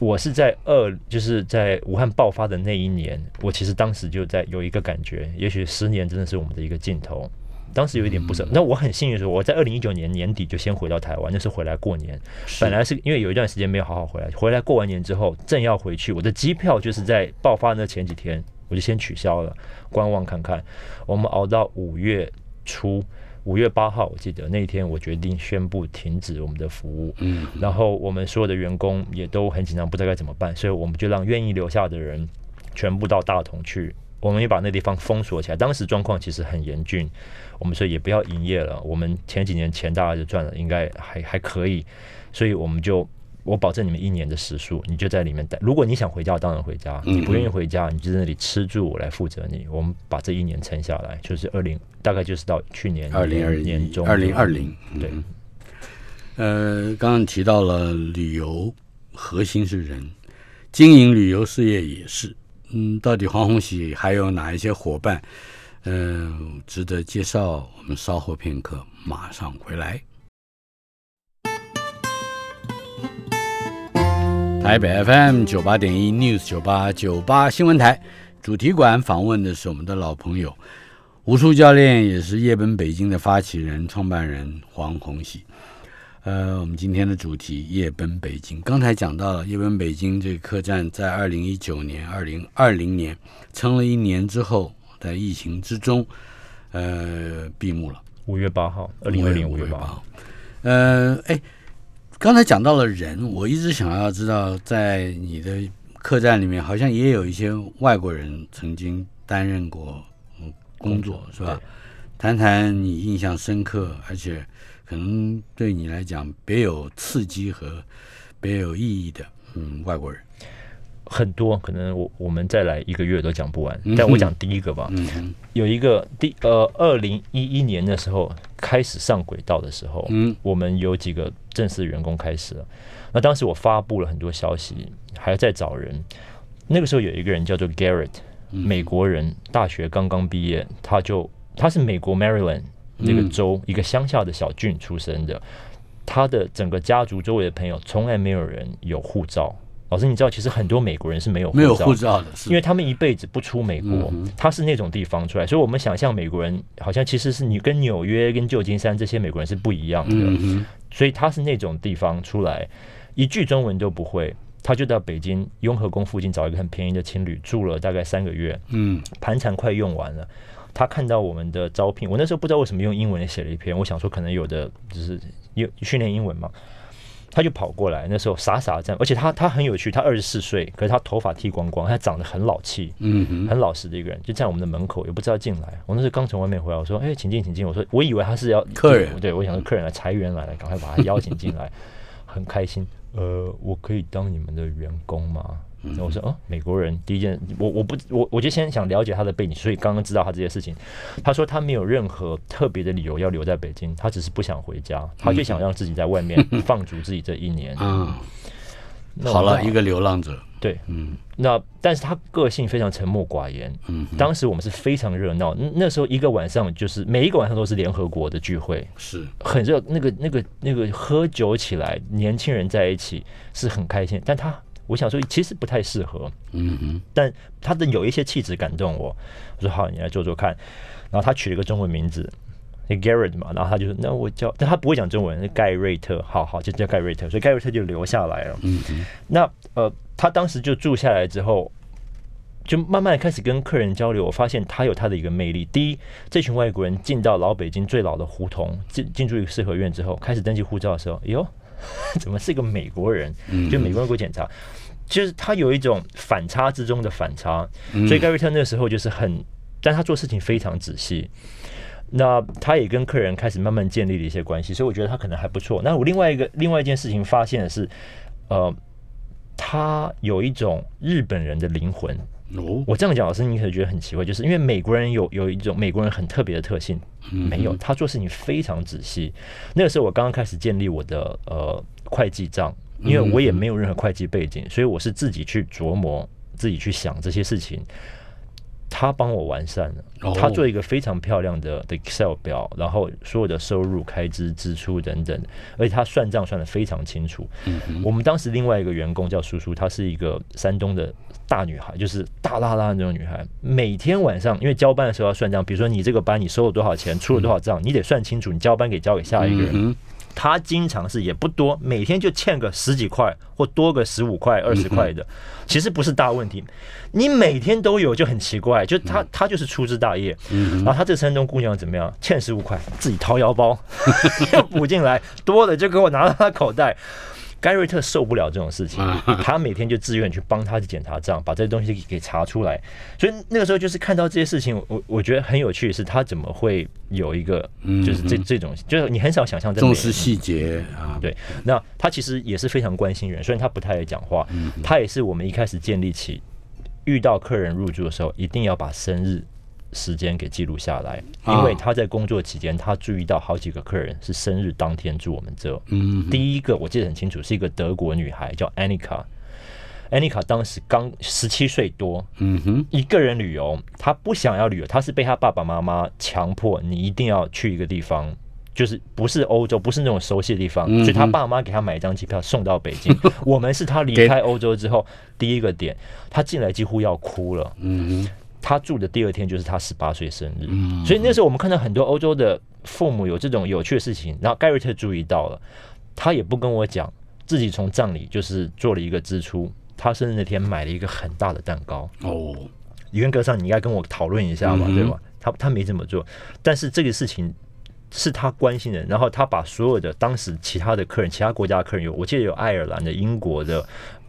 Speaker 2: 我是在二，就是在武汉爆发的那一年，我其实当时就在有一个感觉，也许十年真的是我们的一个尽头。当时有一点不舍。那我很幸运的是，我在二零一九年年底就先回到台湾，那是回来过年。本来是因为有一段时间没有好好回来，回来过完年之后正要回去，我的机票就是在爆发那前几天我就先取消了，观望看看。我们熬到五月初。五月八号，我记得那一天，我决定宣布停止我们的服务。嗯，然后我们所有的员工也都很紧张，不知道该怎么办，所以我们就让愿意留下的人全部到大同去。我们也把那地方封锁起来。当时状况其实很严峻，我们说也不要营业了。我们前几年钱大概就赚了，应该还还可以，所以我们就。我保证你们一年的食宿，你就在里面待。如果你想回家，当然回家；你不愿意回家，你就在那里吃住，我来负责你。我们把这一年撑下来，就是二零，大概就是到去年
Speaker 1: 二零二
Speaker 2: 年中，
Speaker 1: 二零二零。
Speaker 2: 对。
Speaker 1: 呃，刚刚提到了旅游，核心是人，经营旅游事业也是。嗯，到底黄宏喜还有哪一些伙伴，嗯，值得介绍？我们稍后片刻，马上回来。台北 FM 九八点一 News 九八九八新闻台主题馆访问的是我们的老朋友，武术教练也是夜奔北京的发起人、创办人黄宏喜。呃，我们今天的主题夜奔北京，刚才讲到了夜奔北京这个客栈，在二零一九年、二零二零年撑了一年之后，在疫情之中，呃，闭幕了。
Speaker 2: 五月八号，二零二零五月八号。
Speaker 1: 呃，哎。刚才讲到了人，我一直想要知道，在你的客栈里面，好像也有一些外国人曾经担任过工作，是吧？谈谈你印象深刻，而且可能对你来讲别有刺激和别有意义的，嗯，外国人
Speaker 2: 很多，可能我我们再来一个月都讲不完。但我讲第一个吧，嗯有一个第呃，二零一一年的时候开始上轨道的时候，嗯，我们有几个。正式员工开始了，那当时我发布了很多消息，还在找人。那个时候有一个人叫做 Garrett，美国人，大学刚刚毕业，他就他是美国 Maryland 那个州、一个乡下的小郡出生的，他的整个家族周围的朋友从来没有人有护照。老师，你知道，其实很多美国人是没有
Speaker 1: 没有护
Speaker 2: 照，
Speaker 1: 的，
Speaker 2: 因为他们一辈子不出美国，他是那种地方出来，所以我们想象美国人好像其实是你跟纽约、跟旧金山这些美国人是不一样的，所以他是那种地方出来，一句中文都不会，他就到北京雍和宫附近找一个很便宜的青旅住了大概三个月，
Speaker 1: 嗯
Speaker 2: 盘缠快用完了。他看到我们的招聘，我那时候不知道为什么用英文写了一篇，我想说可能有的就是用训练英文嘛，他就跑过来，那时候傻傻这样，而且他他很有趣，他二十四岁，可是他头发剃光光，他长得很老气，
Speaker 1: 嗯哼，
Speaker 2: 很老实的一个人，就在我们的门口，也不知道进来。我那时候刚从外面回来，我说：“哎、请进，请进。”我说：“我以为他是要
Speaker 1: 客人
Speaker 2: 对我想说客人来，裁员来了，赶快把他邀请进来，很开心。呃，我可以当你们的员工吗？”我说：“哦，美国人。”第一件，我我不我我就先想了解他的背景，所以刚刚知道他这些事情。他说他没有任何特别的理由要留在北京，他只是不想回家，他就想让自己在外面 [laughs] 放逐自己这一年。
Speaker 1: 嗯，
Speaker 2: 那
Speaker 1: 好了，一个流浪者，
Speaker 2: 对，
Speaker 1: 嗯
Speaker 2: 那但是他个性非常沉默寡言。
Speaker 1: 嗯，
Speaker 2: 当时我们是非常热闹，那那时候一个晚上就是每一个晚上都是联合国的聚会，
Speaker 1: 是
Speaker 2: 很热，那个那个那个喝酒起来，年轻人在一起是很开心。但他我想说其实不太适合，
Speaker 1: 嗯哼，
Speaker 2: 但他的有一些气质感动我，我说好，你来做做看。然后他取了一个中文名字。那 Garrett 嘛，然后他就说：“那我叫，但他不会讲中文，那盖瑞特，好好就叫盖瑞特，所以盖瑞特就留下来了。
Speaker 1: 嗯哼，
Speaker 2: 那呃，他当时就住下来之后，就慢慢开始跟客人交流。我发现他有他的一个魅力。第一，这群外国人进到老北京最老的胡同，进进驻一个四合院之后，开始登记护照的时候，哎呦，[laughs] 怎么是一个美国人？
Speaker 1: 嗯
Speaker 2: 就美国人给我检查，就是他有一种反差之中的反差。
Speaker 1: 嗯
Speaker 2: 所以盖瑞特那时候就是很，但他做事情非常仔细。那他也跟客人开始慢慢建立了一些关系，所以我觉得他可能还不错。那我另外一个另外一件事情发现的是，呃，他有一种日本人的灵魂。
Speaker 1: 哦，
Speaker 2: 我这样讲，老师你可能觉得很奇怪，就是因为美国人有有一种美国人很特别的特性，没有他做事情非常仔细。那个时候我刚刚开始建立我的呃会计账，因为我也没有任何会计背景，所以我是自己去琢磨、自己去想这些事情。他帮我完善了，
Speaker 1: 哦
Speaker 2: 他做一个非常漂亮的的 Excel 表，然后所有的收入、开支、支出等等，而且他算账算的非常清楚。我们当时另外一个员工叫叔叔，她是一个山东的大女孩，就是大拉拉的那种女孩。每天晚上因为交班的时候要算账，比如说你这个班你收了多少钱，出了多少账，你得算清楚，你交班给交给下一个人。
Speaker 1: 嗯
Speaker 2: 他经常是也不多，每天就欠个十几块或多个十五块、二十块的，其实不是大问题。你每天都有就很奇怪，就他他就是粗枝大叶。然后他这山东姑娘怎么样？欠十五块，自己掏腰包 [laughs] 要补进来，多的就给我拿到他口袋。盖瑞特受不了这种事情，[laughs] 他每天就自愿去帮他去检查账，把这些东西给查出来。所以那个时候就是看到这些事情，我我觉得很有趣的是，他怎么会有一个就是这这种，就是你很少想象
Speaker 1: 重视细节啊，
Speaker 2: 对，那他其实也是非常关心人，虽然他不太爱讲话，他也是我们一开始建立起遇到客人入住的时候，一定要把生日时间给记录下来，因为他在工作期间，他注意到好几个客人是生日当天住我们这。
Speaker 1: 嗯
Speaker 2: 第一个我记得很清楚，是一个德国女孩叫 Annika。Annika 当时刚十七岁多，
Speaker 1: 嗯哼，
Speaker 2: 一个人旅游，她不想要旅游，她是被她爸爸妈妈强迫，你一定要去一个地方，就是不是欧洲，不是那种熟悉的地方，
Speaker 1: 嗯
Speaker 2: 所以她爸妈给她买一张机票送到北京。[laughs] 我们是她离开欧洲之后第一个点，她进来几乎要哭了。
Speaker 1: 嗯哼，
Speaker 2: 她住的第二天就是他十八岁生日，
Speaker 1: 嗯
Speaker 2: 所以那时候我们看到很多欧洲的父母有这种有趣的事情，然后盖瑞特注意到了，他也不跟我讲，自己从葬礼就是做了一个支出。他生日那天买了一个很大的蛋糕，
Speaker 1: 哦，
Speaker 2: 严格上你应该跟我讨论一下嘛，
Speaker 1: 嗯
Speaker 2: 对吧？他他没这么做，但是这个事情是他关心的，然后他把所有的当时其他的客人、其他国家的客人有，我记得有爱尔兰的、英国的，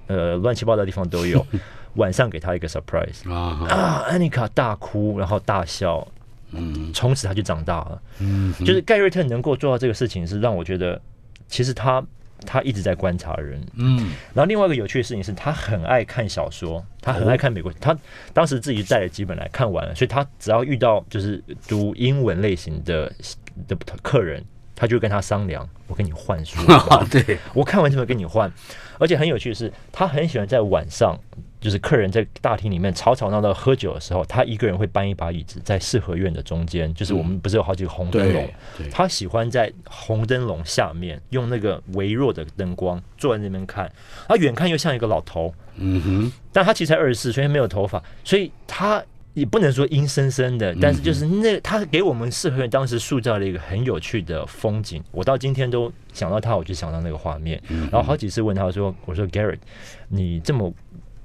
Speaker 2: 呃，乱七八糟的地方都有。[laughs] 晚上给他一个 surprise
Speaker 1: 啊
Speaker 2: 安妮卡大哭，然后大笑，
Speaker 1: 嗯。
Speaker 2: 从此他就长大了。
Speaker 1: 嗯，
Speaker 2: 就是盖瑞特能够做到这个事情，是让我觉得，其实他他一直在观察人。
Speaker 1: 嗯。
Speaker 2: 然后另外一个有趣的事情是，他很爱看小说，他很爱看美国，他当时自己带了几本来看完了，所以他只要遇到就是读英文类型的的客人，他就跟他商量，我跟你换书，[laughs]
Speaker 1: 对，
Speaker 2: 我看完这本跟你换。而且很有趣的是，他很喜欢在晚上，就是客人在大厅里面吵吵闹闹喝酒的时候，他一个人会搬一把椅子在四合院的中间，就是我们不是有好几个红灯笼，他喜欢在红灯笼下面用那个微弱的灯光坐在那边看，他远看又像一个老头，
Speaker 1: 嗯哼，
Speaker 2: 但他其实才二十四岁，没有头发，所以他。也不能说阴森森的，但是就是那他给我们四合院当时塑造了一个很有趣的风景。我到今天都想到他，我就想到那个画面。然后好几次问他说：“我说 Garrett，你这么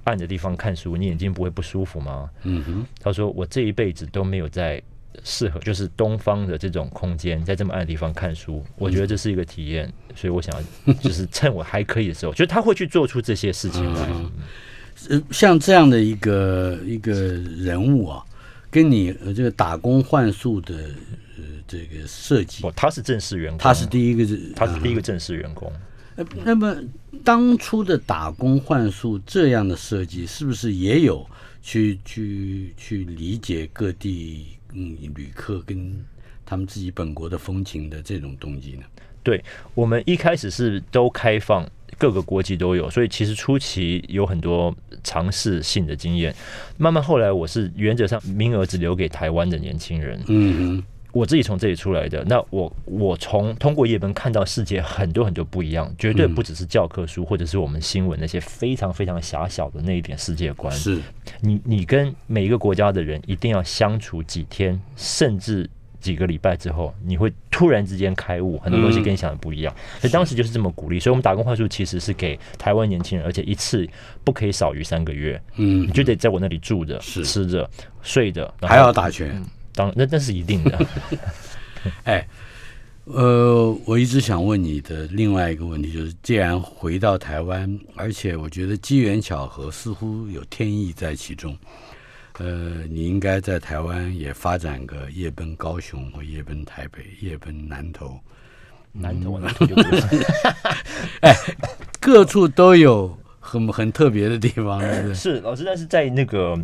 Speaker 2: 暗的地方看书，你眼睛不会不舒服吗？”
Speaker 1: 嗯哼，
Speaker 2: 他说：“我这一辈子都没有在适合就是东方的这种空间，在这么暗的地方看书，我觉得这是一个体验。所以我想要就是趁我还可以的时候，就是他会去做出这些事情来。”
Speaker 1: 呃，像这样的一个一个人物啊，跟你呃这个打工换宿的呃这个设计，
Speaker 2: 哦，他是正式员工，
Speaker 1: 他是第一个，
Speaker 2: 他是第一个正式员工。
Speaker 1: 呃，那么当初的打工换宿这样的设计，是不是也有去去去理解各地嗯旅客跟他们自己本国的风情的这种动机呢？
Speaker 2: 对我们一开始是都开放。各个国籍都有，所以其实初期有很多尝试性的经验。慢慢后来，我是原则上名额只留给台湾的年轻人。
Speaker 1: 嗯，
Speaker 2: 我自己从这里出来的，那我我从通过叶本看到世界很多很多不一样，绝对不只是教科书或者是我们新闻那些非常非常狭小的那一点世界观。
Speaker 1: 是
Speaker 2: 你你跟每一个国家的人一定要相处几天，甚至。几个礼拜之后，你会突然之间开悟，很多东西跟你想的不一样。所以当时就是这么鼓励。所以我们打工换宿其实是给台湾年轻人，而且一次不可以少于三个月。
Speaker 1: 嗯，
Speaker 2: 你就得在我那里住着、吃着、睡着，
Speaker 1: 还要打拳。
Speaker 2: 当那那是一定的。
Speaker 1: 哎，呃，我一直想问你的另外一个问题就是，既然回到台湾，而且我觉得机缘巧合似乎有天意在其中。呃，你应该在台湾也发展个夜奔高雄或夜奔台北、夜奔南投、
Speaker 2: 南投南投就不是，[laughs]
Speaker 1: 哎，各处都有很很特别的地方，
Speaker 2: 是 [laughs] 老师，但是在那个。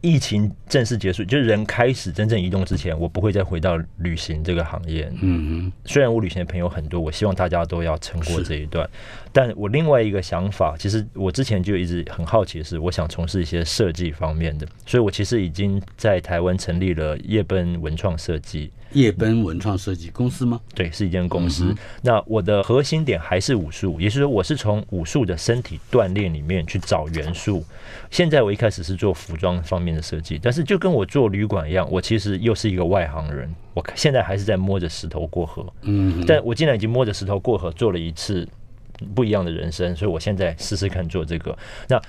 Speaker 2: 疫情正式结束，就是人开始真正移动之前，我不会再回到旅行这个行业。
Speaker 1: 嗯嗯，
Speaker 2: 虽然我旅行的朋友很多，我希望大家都要撑过这一段。但我另外一个想法，其实我之前就一直很好奇的是，我想从事一些设计方面的，所以我其实已经在台湾成立了夜奔文创设计。
Speaker 1: 夜奔文创设计公司吗？
Speaker 2: 对，是一间公司。那我的核心点还是武术，也就是说，我是从武术的身体锻炼里面去找元素。现在我一开始是做服装方面的设计，但是就跟我做旅馆一样，我其实又是一个外行人。我现在还是在摸着石头过河。
Speaker 1: 嗯，
Speaker 2: 但我既然已经摸着石头过河，做了一次不一样的人生，所以我现在试试看做这个。那。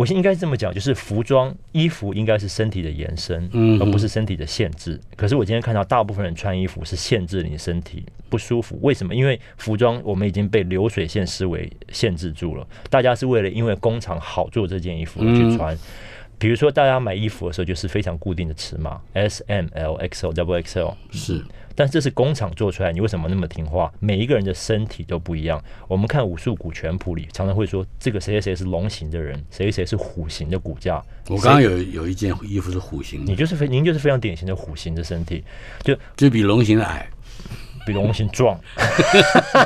Speaker 2: 我先应该这么讲，就是服装衣服应该是身体的延伸，而不是身体的限制。可是我今天看到大部分人穿衣服是限制你身体不舒服，为什么？因为服装我们已经被流水线思维限制住了。大家是为了因为工厂好做这件衣服而去穿。比如说，大家买衣服的时候就是非常固定的尺码，S、M、L、X、L、Double X、L
Speaker 1: 是。
Speaker 2: 但这是工厂做出来，你为什么那么听话？每一个人的身体都不一样。我们看武术骨拳谱里，常常会说这个谁谁谁是龙形的人，谁谁是虎形的骨架。
Speaker 1: 我刚刚有有一件衣服是虎形，
Speaker 2: 你就是非您就是非常典型的虎形的身体，就
Speaker 1: 就比龙形的矮。
Speaker 2: 比龙形壮，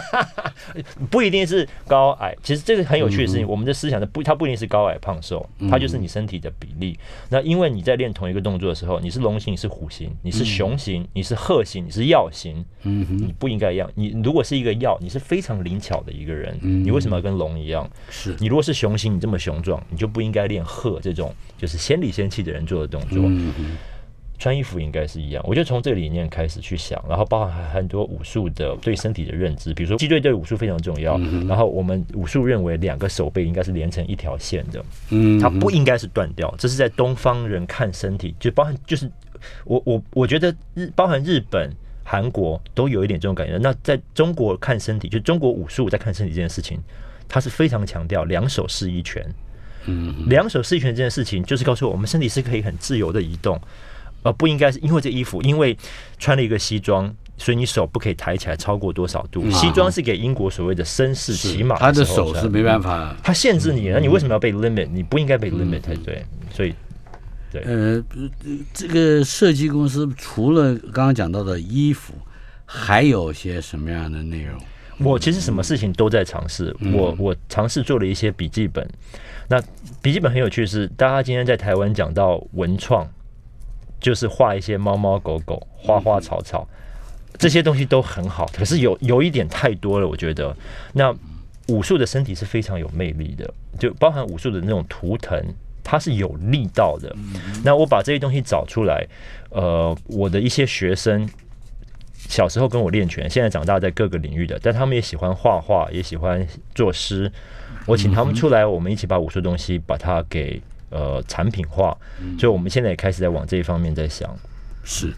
Speaker 2: [laughs] 不一定是高矮。其实这个很有趣的事情，我们的思想的不，它不一定是高矮胖瘦，它就是你身体的比例。那因为你在练同一个动作的时候，你是龙形，你是虎形，你是熊形，你是鹤形，你是药形，
Speaker 1: 嗯
Speaker 2: 你不应该一样。你如果是一个药，你是非常灵巧的一个人，你为什么要跟龙一样？
Speaker 1: 是
Speaker 2: 你如果是雄形，你这么雄壮，你就不应该练鹤这种就是仙里仙气的人做的动作。穿衣服应该是一样，我就从这个理念开始去想，然后包含很多武术的对身体的认知，比如说击队对武术非常重要，然后我们武术认为两个手背应该是连成一条线的，
Speaker 1: 嗯，
Speaker 2: 它不应该是断掉，这是在东方人看身体，就包含就是我我我觉得日包含日本、韩国都有一点这种感觉，那在中国看身体，就中国武术在看身体这件事情，它是非常强调两手是一拳，
Speaker 1: 嗯，
Speaker 2: 两手是一拳这件事情，就是告诉我我们身体是可以很自由的移动。而不应该是因为这衣服，因为穿了一个西装，所以你手不可以抬起来超过多少度？西装是给英国所谓的绅士骑马，
Speaker 1: 他的手是没办法，
Speaker 2: 他限制你，那你为什么要被 limit？你不应该被 limit 才对。所以，对，
Speaker 1: 呃，这个设计公司除了刚刚讲到的衣服，还有些什么样的内容？
Speaker 2: 我其实什么事情都在尝试，我我尝试做了一些笔记本。那笔记本很有趣是，大家今天在台湾讲到文创，就是画一些猫猫狗狗、花花草草，这些东西都很好，可是有有一点太多了，我觉得。那武术的身体是非常有魅力的，就包含武术的那种图腾，它是有力道的。那我把这些东西找出来，呃，我的一些学生。小时候跟我练拳，现在长大在各个领域的，但他们也喜欢画画，也喜欢作诗。我请他们出来，我们一起把武术东西把它给呃产品化。所以我们现在也开始在往这一方面在想。
Speaker 1: 是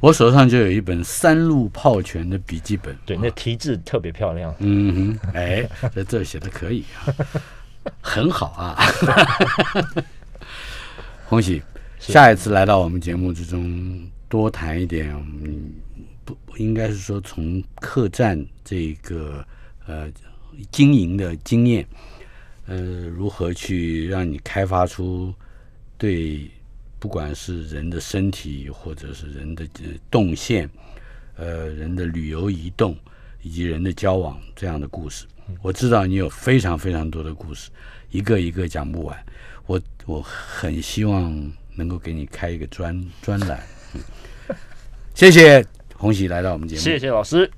Speaker 1: 我手上就有一本三路炮拳的笔记本，
Speaker 2: 对，那题字特别漂亮。
Speaker 1: 嗯哼，哎，这这写的可以啊，[laughs] 很好啊。[laughs] 恭喜，下一次来到我们节目之中，多谈一点。嗯。不应该是说从客栈这个呃经营的经验，呃，如何去让你开发出对不管是人的身体或者是人的动线，呃，人的旅游移动以及人的交往这样的故事。我知道你有非常非常多的故事，一个一个讲不完。我我很希望能够给你开一个专专栏。谢谢。红喜来到我们节目，
Speaker 2: 谢谢老师。